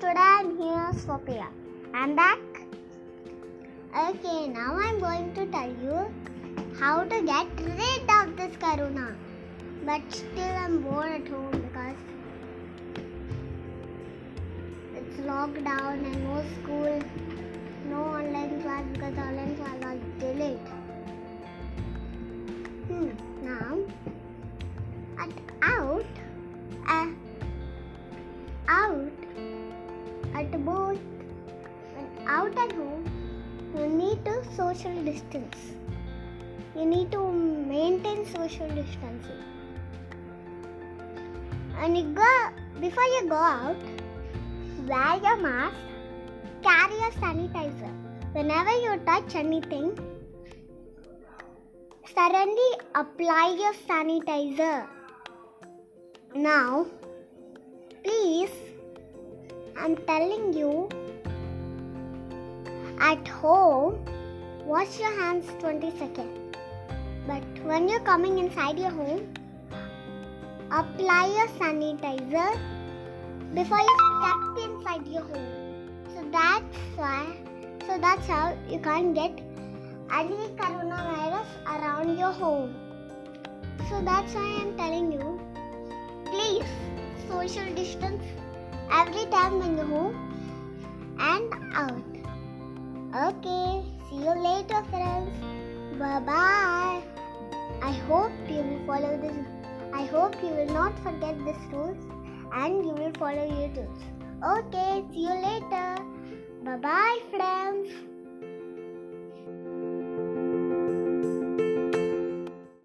Sophia. I'm here Swapia. I'm back. Okay, now I'm going to tell you how to get rid of this corona. But still, I'm bored at home because it's lockdown and no school, no online class because online class was delayed. Hmm, now, at out, uh, out at both and out at home, you need to social distance. You need to maintain social distancing. And you go before you go out, wear your mask, carry a sanitizer. Whenever you touch anything, suddenly apply your sanitizer. Now, please, I'm telling you, at home, wash your hands 20 seconds. But when you're coming inside your home, apply your sanitizer before you step inside your home. So that's why, so that's how you can't get any coronavirus around your home. So that's why I'm telling you, please social distance every time when you're home and out. Okay, see you later, friends. Bye bye. I hope you will follow this. I hope you will not forget this rules and you will follow your rules. Okay, see you later. Bye bye, friends.